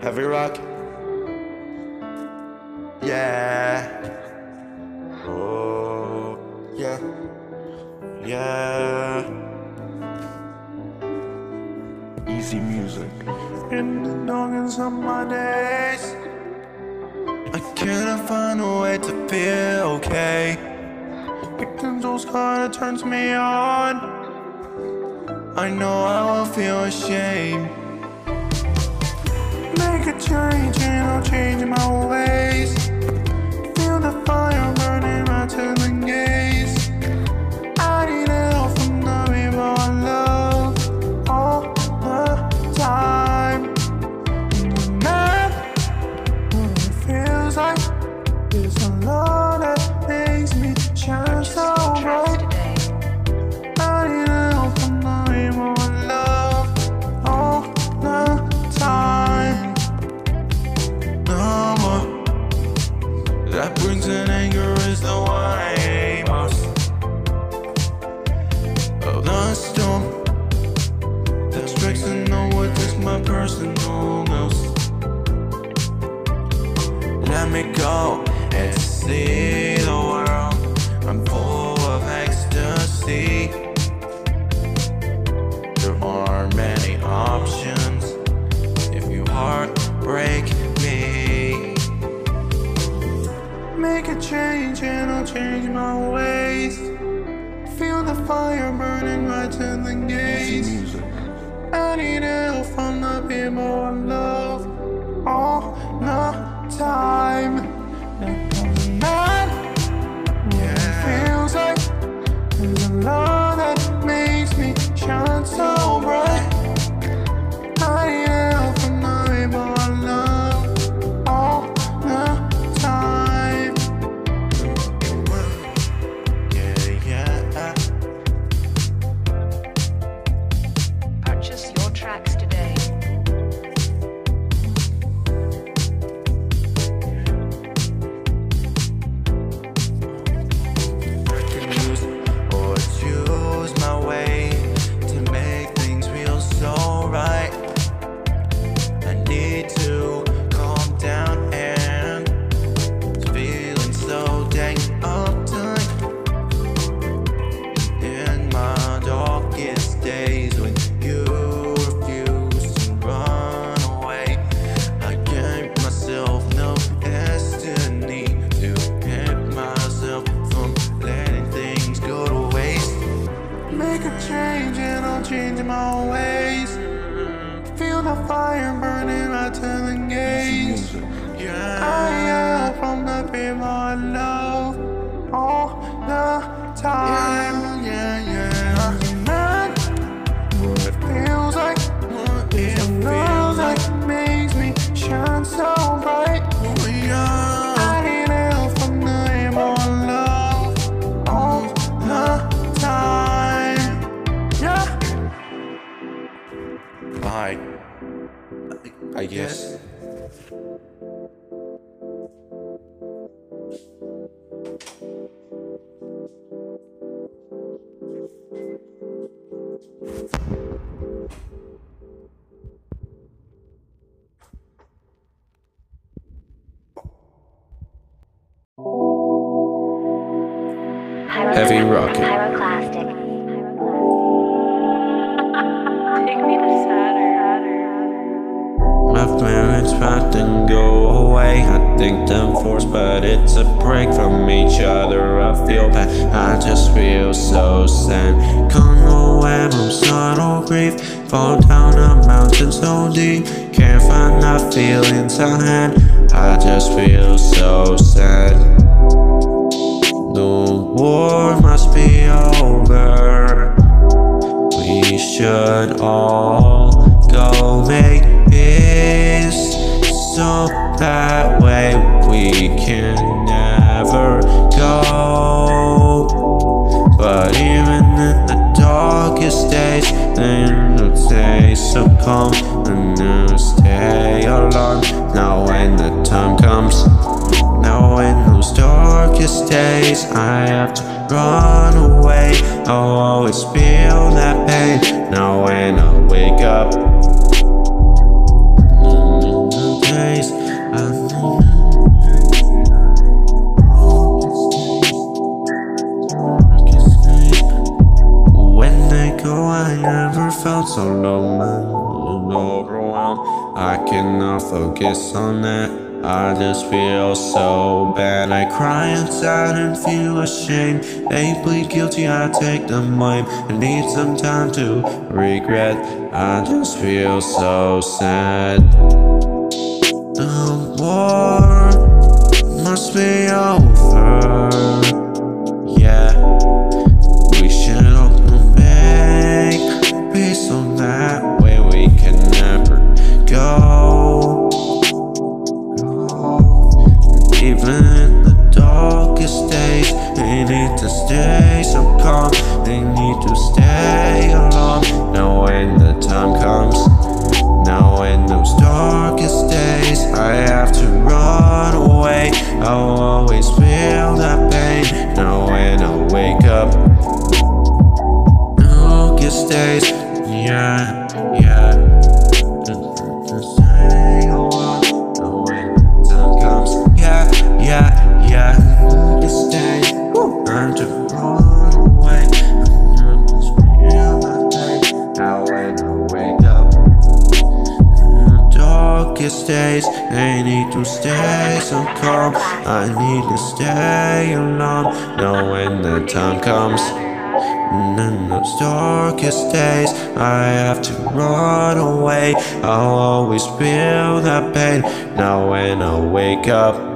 Heavy rock. Yeah. Oh, yeah. Yeah. Easy music. In the darkness of my days, I cannot find a way to feel okay. Picking those cards turns me on. I know I will feel ashamed. Make a change and I'll change my ways. Feel the fire burning right to gaze. I need help from the people I love all the time. And man, what it feels like is a love That brings an anger is the most. Of the storm that strikes in the woods is my personal ghost. Let me go and see I need help from the people I love all the time. The fire burning right to the gaze. Yeah. I yell from the people I love all the time. Yeah, yeah, yeah. Man, what it feels like. What it feels like makes me shine so bright. I need help from the people I love all the time. Yeah. Bye. I guess. Heavy rocket. Pyroclastic. Take me to Saturn. Parents fight and go away. I think them forced, but it's a break from each other. I feel bad, I just feel so sad. Know where I'm subtle grief. Fall down a mountain so deep. Can't find that feelings I had. I just feel so sad. The war must be over. We should all go make peace so calm and you stay alarmed. Now when the time comes, now in those darkest days, I have to run away. I'll always feel that pain. Focus on that. I just feel so bad. I cry inside and feel ashamed. They plead guilty, I take the blame. I need some time to regret. I just feel so sad. The war must be over. Even Wake up. In the mm, darkest days, they need to stay so calm. I need to stay alone. Know when the time comes. And in those darkest days, I have to run away. I'll always feel that pain. Now when I wake up.